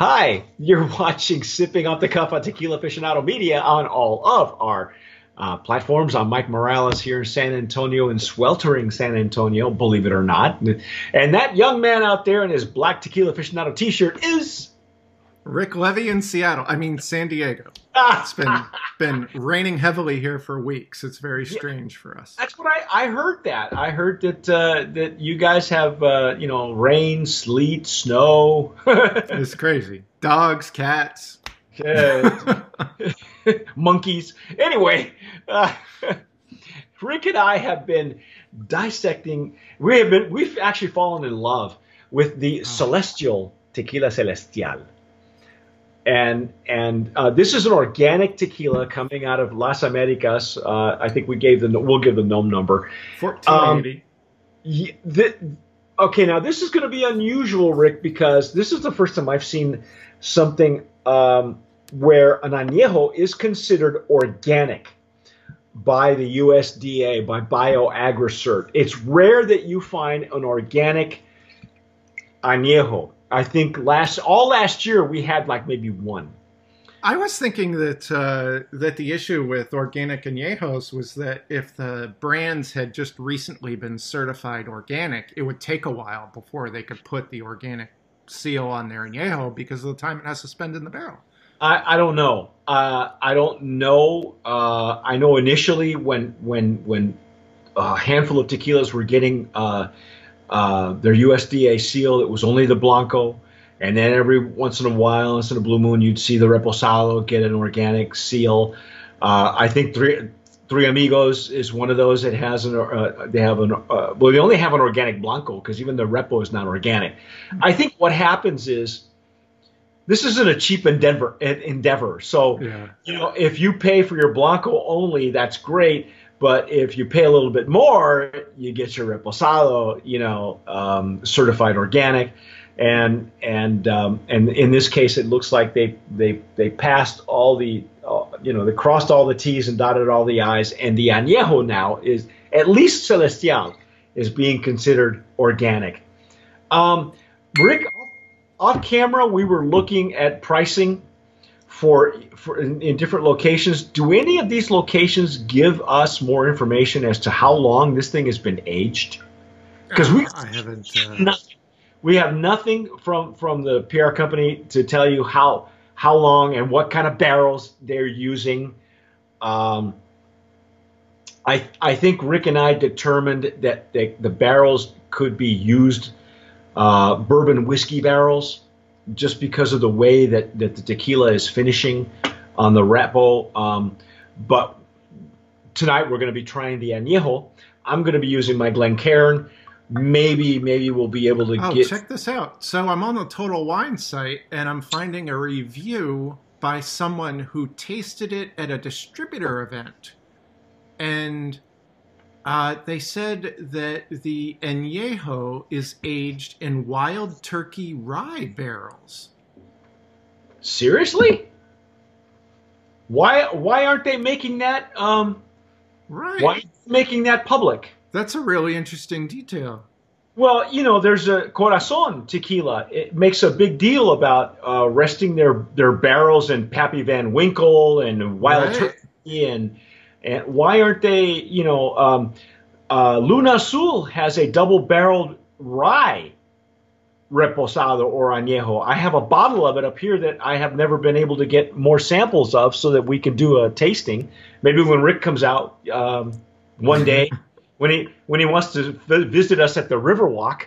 Hi, you're watching Sipping Off the Cuff on Tequila Aficionado Media on all of our uh, platforms. I'm Mike Morales here in San Antonio, in sweltering San Antonio, believe it or not. And that young man out there in his black Tequila Aficionado t shirt is. Rick Levy in Seattle. I mean, San Diego. It's been been raining heavily here for weeks. It's very strange yeah, for us. That's what I, I heard. That I heard that uh, that you guys have uh, you know rain, sleet, snow. it's crazy. Dogs, cats, monkeys. Anyway, uh, Rick and I have been dissecting. We have been. We've actually fallen in love with the oh. celestial tequila celestial and and uh, this is an organic tequila coming out of Las Americas. Uh, I think we gave the we'll give the NOM number. Fourteen eighty. Um, okay, now this is going to be unusual, Rick, because this is the first time I've seen something um, where an añejo is considered organic by the USDA by BioAgriCert. It's rare that you find an organic añejo. I think last all last year we had like maybe one. I was thinking that uh, that the issue with organic añejos was that if the brands had just recently been certified organic, it would take a while before they could put the organic seal on their añejo because of the time it has to spend in the barrel. I, I don't know. Uh, I don't know. Uh, I know initially when when when a handful of tequilas were getting uh, their USDA seal. It was only the Blanco. And then every once in a while, once in a blue moon, you'd see the Reposado get an organic seal. Uh, I think three Three Amigos is one of those that has an. Uh, they have an. Uh, well, they only have an organic Blanco because even the Repo is not organic. I think what happens is this isn't a cheap endeavor. Endeavor. So yeah. you know, if you pay for your Blanco only, that's great. But if you pay a little bit more, you get your reposado, you know, um, certified organic, and and um, and in this case, it looks like they they they passed all the, uh, you know, they crossed all the T's and dotted all the I's, and the añejo now is at least celestial is being considered organic. Um, Rick, off camera, we were looking at pricing for, for in, in, different locations. Do any of these locations give us more information as to how long this thing has been aged? Because we I haven't. Uh... We have nothing from from the PR company to tell you how how long and what kind of barrels they're using. Um, I I think Rick and I determined that the, the barrels could be used uh, bourbon whiskey barrels just because of the way that, that the tequila is finishing on the Repo. Um, but tonight we're going to be trying the añejo. I'm going to be using my Glencairn. Maybe maybe we'll be able to get. oh, get. check this out. So I'm on the Total Wine site and I'm finding a review by someone who tasted it at a distributor event, and uh, they said that the añejo is aged in wild turkey rye barrels. Seriously? Why why aren't they making that um right why making that public? That's a really interesting detail. Well, you know, there's a Corazon tequila. It makes a big deal about uh, resting their their barrels in Pappy Van Winkle and Wild right. Turkey and and why aren't they, you know, um, uh, Luna Azul has a double barreled rye reposado or añejo. I have a bottle of it up here that I have never been able to get more samples of so that we can do a tasting. Maybe when Rick comes out um, one day, when he when he wants to visit us at the Riverwalk,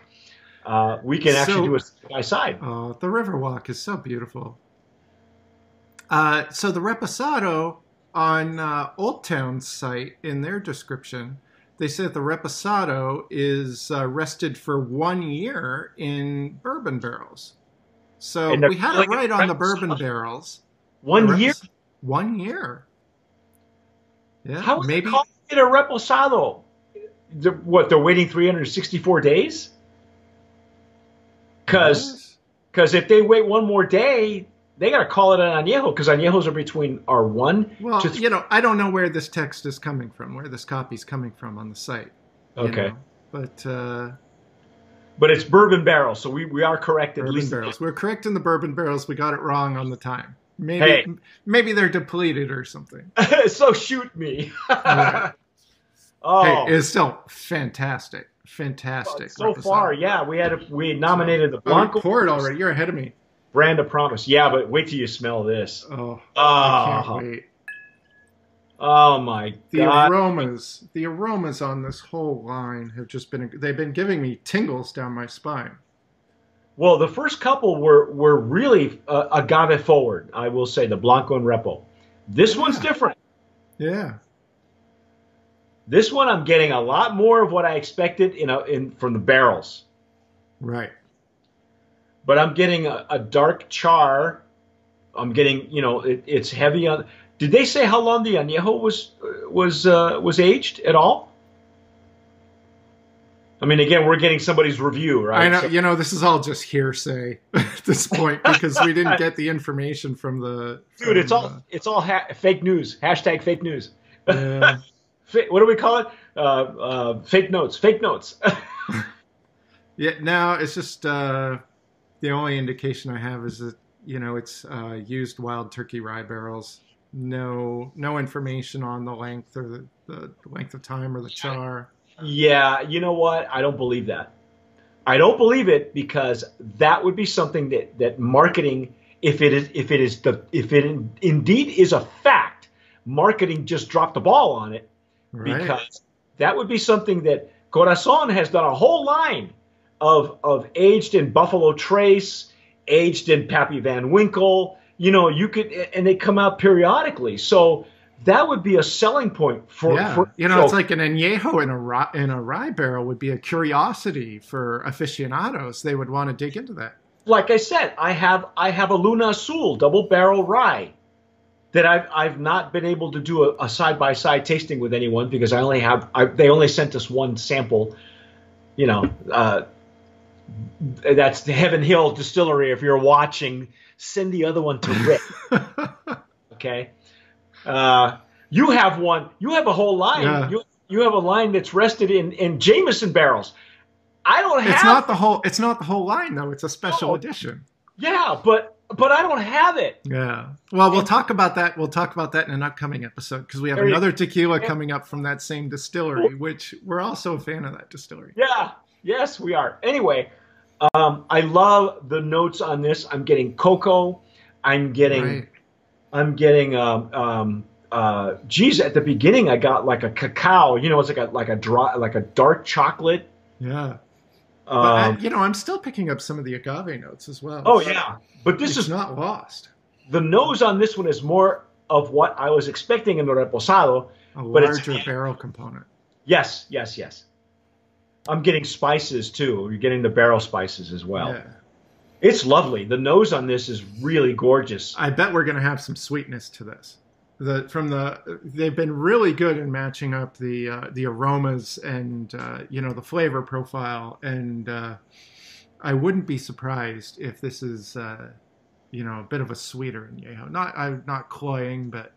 uh, we can actually so, do a side by side. Oh, the Riverwalk is so beautiful. Uh, so the reposado on uh, Old Town's site in their description, they said the reposado is uh, rested for one year in bourbon barrels. So we had it right on the bourbon barrels. One repos- year. One year. Yeah. How is maybe it a reposado? The, what they're waiting 364 days? Because because if they wait one more day, they got to call it an añejo because añejos are between R one. Well, th- you know, I don't know where this text is coming from, where this copy is coming from on the site. Okay. Know? But uh, but it's bourbon barrels, so we, we are correct at least. barrels. We're correct in the bourbon barrels. We got it wrong on the time. Maybe Hey. maybe they're depleted or something. so shoot me. Right. oh, Hey, it's still fantastic. Fantastic. so far, yeah, we had a, we nominated the Oh, Blanco you poured already. You're ahead of me. Brand of promise. Yeah, but wait till you smell this. Oh, I Oh, can't wait. oh my The god! aromas, the aromas on this whole line have just been, they've been giving me tingles down my spine. Well, the first couple were were really uh, agave forward. I will say the Blanco and Repo. This one's different. Yeah. This one I'm getting a lot more of what I expected in a, in from the barrels, Right. But I'm getting a, a dark char. I'm getting you know it, it's heavy on. Did they say how long the añejo was was uh, was aged at all? I mean, again, we're getting somebody's review, right? I know, So- you know, this is all just hearsay at this point because we didn't get the information from the. dude, it's from, all it's all ha- fake news. Hashtag fake news. yeah. What do we call it? Uh, uh, fake notes. Fake notes. Yeah, Now it's just uh, the only indication I have is that you know it's uh, used wild turkey rye barrels. No, no information on the length or the, the length of time or the char. yeah, you know what? I don't believe that. I don't believe it because that would be something that that marketing, if it is if it is the if it in, indeed is a fact, marketing just dropped the ball on it Right. because that would be something that Corazon has done a whole line of of aged in Buffalo Trace, aged in Pappy Van Winkle. You know, you could and they come out periodically. So that would be a selling point for, yeah, for you know, so- it's like an añejo in a rye, in a rye barrel would be a curiosity for aficionados. They would want to dig into that. like I said, I have I have a Luna Azul double barrel rye that I've I've not been able to do a side by side tasting with anyone because I only have I, they only sent us one sample. You know, uh, that's the Heaven Hill Distillery. If you're watching, send the other one to Rick. okay. Uh, you have one. You have a whole line. Yeah. You you have a line that's rested in in Jameson barrels. I don't have. it's not the whole. It's not the whole line though. It's a special No. edition. Yeah, but but I don't have it. Yeah. Well, we'll talk about that. We'll talk about that in an upcoming episode because we have another tequila coming up from that same distillery, which we're also a fan of that distillery. Yeah. Yes, we are. Anyway, um, I love the notes on this. I'm getting cocoa. I'm getting. Right. I'm getting. Um, um, uh, geez, at the beginning, I got like a cacao. You know, it's like a like a dry, like a dark chocolate. Yeah. But I, Um, you know, I'm still picking up some of the agave notes as well. oh So yeah, but this is not lost. the nose on this one is more of what I was expecting in the reposado. A But it's- larger barrel component. Yes, yes, yes. I'm getting spices too. You're getting the barrel spices as well. Yeah. It's lovely. The nose on this is really gorgeous. I bet we're going to have some sweetness to this. The from the they've been really good in matching up the uh, the aromas and uh, you know the flavor profile, and uh, I wouldn't be surprised if this is uh, you know a bit of a sweeter añejo. Not I'm not cloying, but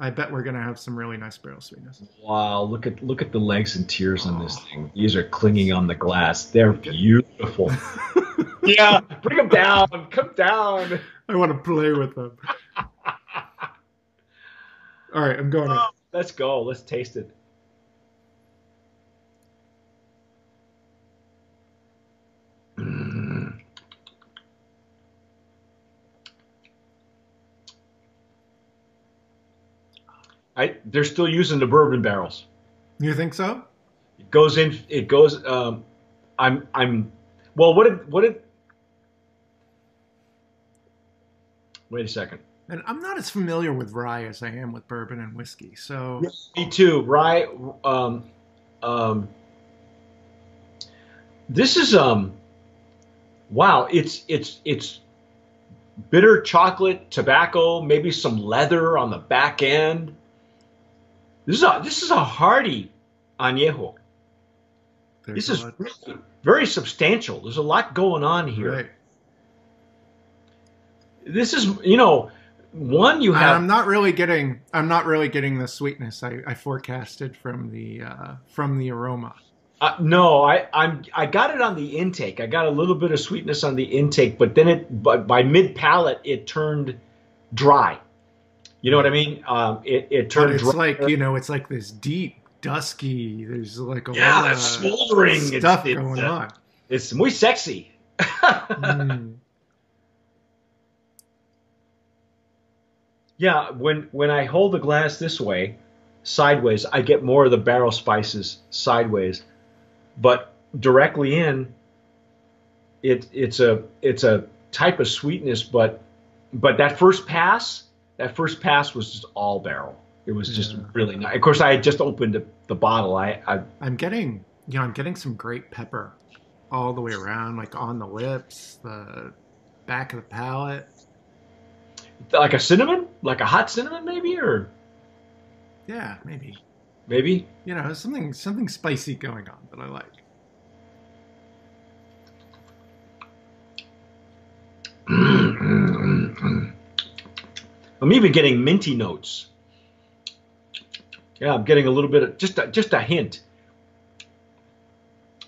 I bet we're going to have some really nice barrel sweetness. Wow, look at look at the legs and tears on this thing. These are clinging on the glass. They're beautiful. yeah, bring them down. Come down. I want to play with them. All right, I'm going. in. Oh. Let's go. Let's taste it. I, they're still using the bourbon barrels. You think so? It goes in. It goes. Um, I'm. I'm. Well, what did what did? Wait a second. And I'm not as familiar with rye as I am with bourbon and whiskey. So Me too. Rye. Um, um, this is um. Wow. It's it's it's bitter chocolate, tobacco, maybe some leather on the back end. This is a this is a hearty añejo. there's This is really very substantial. There's a lot going on here. right. This is you know one you And have I'm not really getting. I'm not really getting the sweetness I, I forecasted from the uh, from the aroma. Uh, no, I I'm I got it on the intake. I got a little bit of sweetness on the intake, but then it but by mid palate it turned dry. You know what I mean? Um, it it But it's dry. like you know, it's like this deep, dusky. There's like a Yeah, lot of smoldering. Stuff it's, going uh, on. it's muy sexy. Mm. Yeah, when when I hold the glass this way, sideways, I get more of the barrel spices sideways, but directly in, it it's a it's a type of sweetness, but but that first pass, that first pass was just all barrel. It was just Yeah. really nice. Of course, I had just opened the, the bottle. I, I I'm getting, you know, I'm getting some great pepper all the way around, like on the lips, the back of the palate. like a cinnamon, like a hot cinnamon, maybe, or Yeah, maybe. maybe. You know, something something spicy going on that I like. I'm even getting minty notes. Yeah, I'm getting a little bit of just a, just a hint.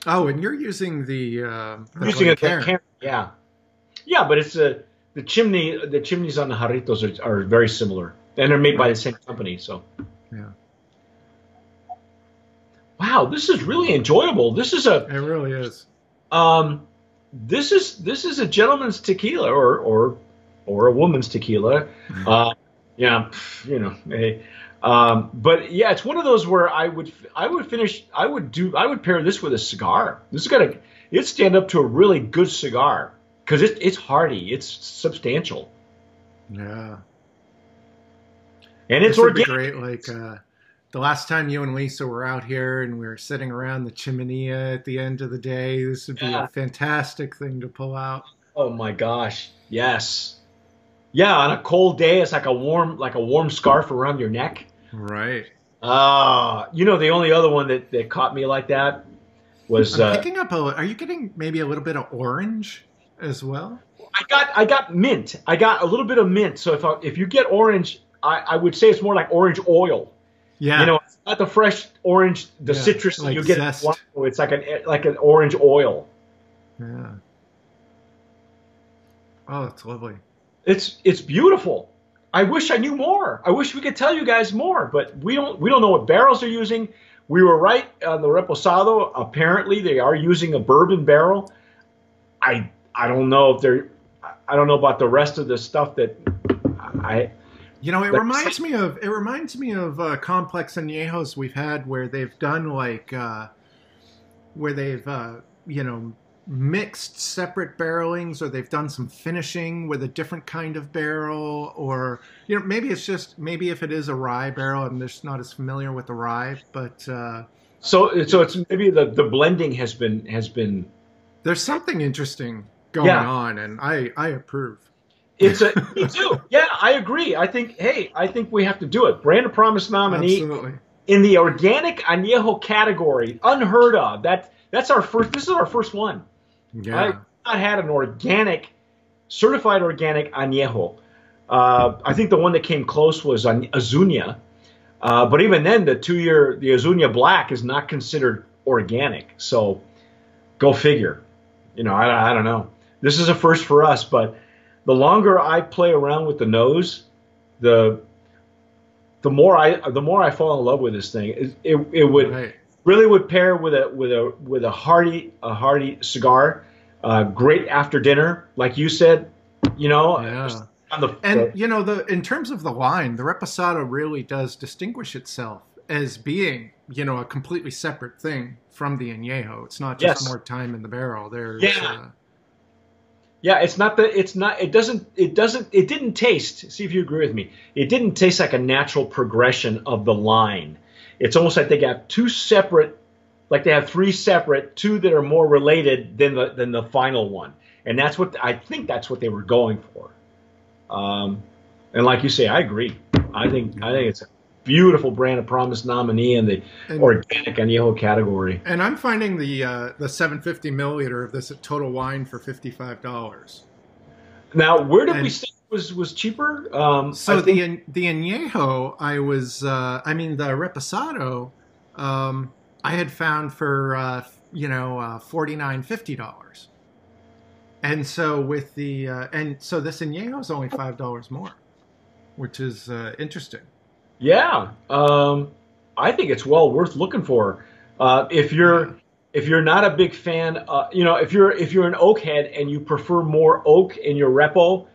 Oh, and you're using the, uh, the using a, Glencairn. a yeah, yeah, but it's a the chimney. The chimneys on the jarritos are, are very similar, and they're made by the same company. So, Yeah. wow, this is really enjoyable. This is a It really is. um, this is this is a gentleman's tequila or or or a woman's tequila. Uh, yeah, you know. eh. Um, but yeah, it's one of those where I would I would finish I would do I would pair this with a cigar. This is gonna it stand up to a really good cigar because it, it's hearty, it's substantial, Yeah. and it's this would be organic. great. Like uh, the last time you and Lisa were out here and we were sitting around the chiminea at the end of the day, this would be Yeah. a fantastic thing to pull out. Oh my gosh, yes, yeah. On a cold day, it's like a warm like a warm scarf around your neck. Right. Ah, you know the only other one that, that caught me like that was I'm uh, picking up a. Are you getting maybe a little bit of orange as well? I got I got mint. I got a little bit of mint. So if I, if you get orange, I, I would say it's more like orange oil. Yeah. You know, it's not the fresh orange, the Yeah, citrus that like you get. zest. It's like an like an orange oil. yeah. Oh, it's lovely. It's it's beautiful. I wish I knew more. I wish we could tell you guys more, but we don't we don't know what barrels they're using. We were right on the reposado. Apparently, they are using a bourbon barrel. I I don't know if they're. I don't know about the rest of the stuff that I. You know, it reminds me of it reminds me of uh, complex añejos we've had where they've done like uh, where they've uh, you know mixed separate barrelings or they've done some finishing with a different kind of barrel or you know maybe it's just maybe if it is a rye barrel I'm just not as familiar with the rye but uh, So so it's maybe the the blending has been has been. there's something interesting going Yeah. on and I I approve. It's a me too. Yeah, I agree. I think hey, I think we have to do it. Brand of Promise nominee. Absolutely. in the organic añejo category, unheard of. That that's our first. This is our first one. Yeah. I've not had an organic, certified organic añejo. Uh, I think the one that came close was Azuñia, uh, but even then, the two-year the Azuñia Black is not considered organic. So, go figure. You know, I, I don't know. This is a first for us, but the longer I play around with the nose, the the more I the more I fall in love with this thing. It, it, it would Right. Really would pair with a with a with a hearty a hearty cigar. Uh, great after dinner, like you said. You know, Yeah. on the And you know, the in terms of the line, the reposado really does distinguish itself as being, you know, a completely separate thing from the añejo. It's not just Yes. more time in the barrel. There's Yeah. uh, yeah, it's not the it's not it doesn't it doesn't it didn't taste. See if you agree with me. It didn't taste like a natural progression of the line. It's almost like they got two separate, like they have three separate, two that are more related than the than the final one, and that's what I think that's what they were going for. Um, and like you say, I agree. I think I think it's a beautiful brand of promise nominee in the and, organic añejo category. and I'm finding the uh, the 750 milliliter of this Total Wine for fifty five dollars. Now, where did we And- say was was cheaper? Um, So think- the the añejo, I was, uh, I mean, the reposado, um, I had found for uh, you know uh, forty nine fifty dollars. And so with the uh, and so this añejo is only five dollars more, which is uh, interesting. Yeah, um, I think it's well worth looking for. Uh, if you're yeah. if you're not a big fan, uh, you know, if you're if you're an oak head and you prefer more oak in your repo,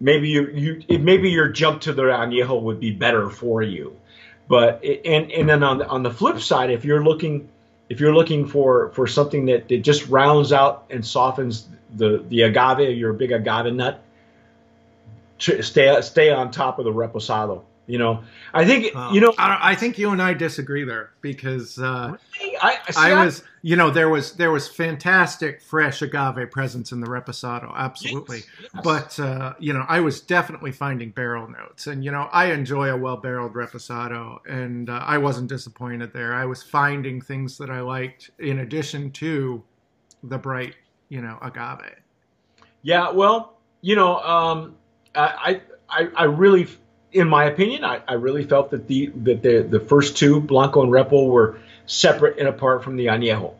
maybe you you maybe your jump to the añejo would be better for you. But and and then on the, on the flip side, if you're looking if you're looking for for something that, that just rounds out and softens the the agave, your big agave nut, stay stay on top of the reposado. You know, I think well, you know. I, I, think you and I disagree there because uh, really? I, see, I, was, you know, there was there was fantastic fresh agave presence in the reposado, absolutely. Yes, yes. But uh, you know, I was definitely finding barrel notes, and you know, I enjoy a well barreled reposado, and uh, I wasn't disappointed there. I was finding things that I liked in addition to the bright, you know, agave. Yeah, well, you know, um, I, I I really in my opinion, I, I really felt that the that the the first two Blanco and Repo were separate and apart from the Añejo,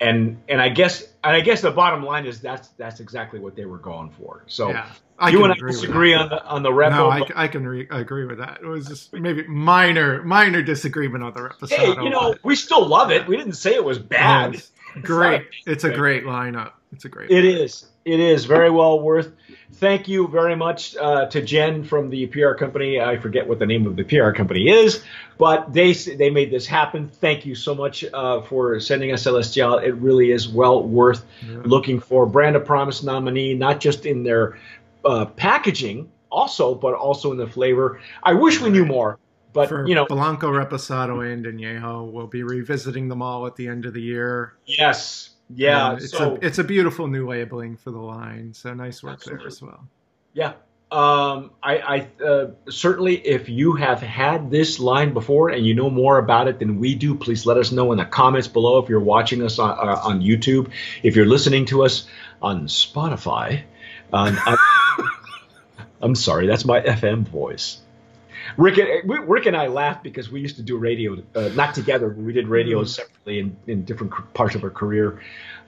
and and I guess and I guess the bottom line is that's that's exactly what they were going for. So yeah, I you and I disagree on the on the Repo. No, I, I can re- agree with that. It was just maybe minor minor disagreement on the Reposado. Hey, you know, we still love it. We didn't say it was bad. Great. It's a great lineup. It's a great. It lineup. is. It is very well worth thank you very much uh, to Jen from the PR company. I forget what the name of the PR company is, but they they made this happen. Thank you so much uh, for sending us Celestial. It really is well worth yeah. looking for. Brand of Promise nominee, not just in their uh, packaging, also, but also in the flavor. I wish we knew more. But for you know, Blanco, Reposado, and Añejo, we'll be revisiting them all at the end of the year. Yes, yeah, it's so, a it's a beautiful new labeling for the line. So nice work absolutely. there as well. Yeah, um, I, I uh, certainly, if you have had this line before and you know more about it than we do, please let us know in the comments below. If you're watching us on, uh, on YouTube, if you're listening to us on Spotify, on, I'm sorry, that's my FM voice. Rick, Rick and I laugh because we used to do radio, uh, not together, but we did radio mm. separately in, in different parts of our career.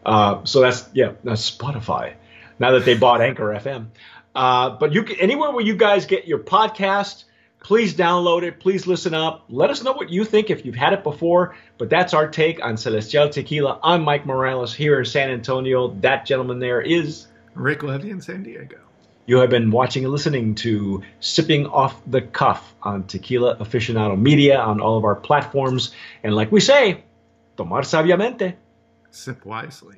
Uh, so that's yeah, that's Spotify. Now that they bought Anchor FM, uh, but you can, anywhere where you guys get your podcast, please download it. Please listen up. Let us know what you think if you've had it before. But that's our take on Celestial Tequila. I'm Mike Morales here in San Antonio. That gentleman there is Rick Levy in San Diego. You have been watching and listening to Sipping Off the Cuff on Tequila Aficionado Media on all of our platforms. And like we say, tomar sabiamente. Sip wisely.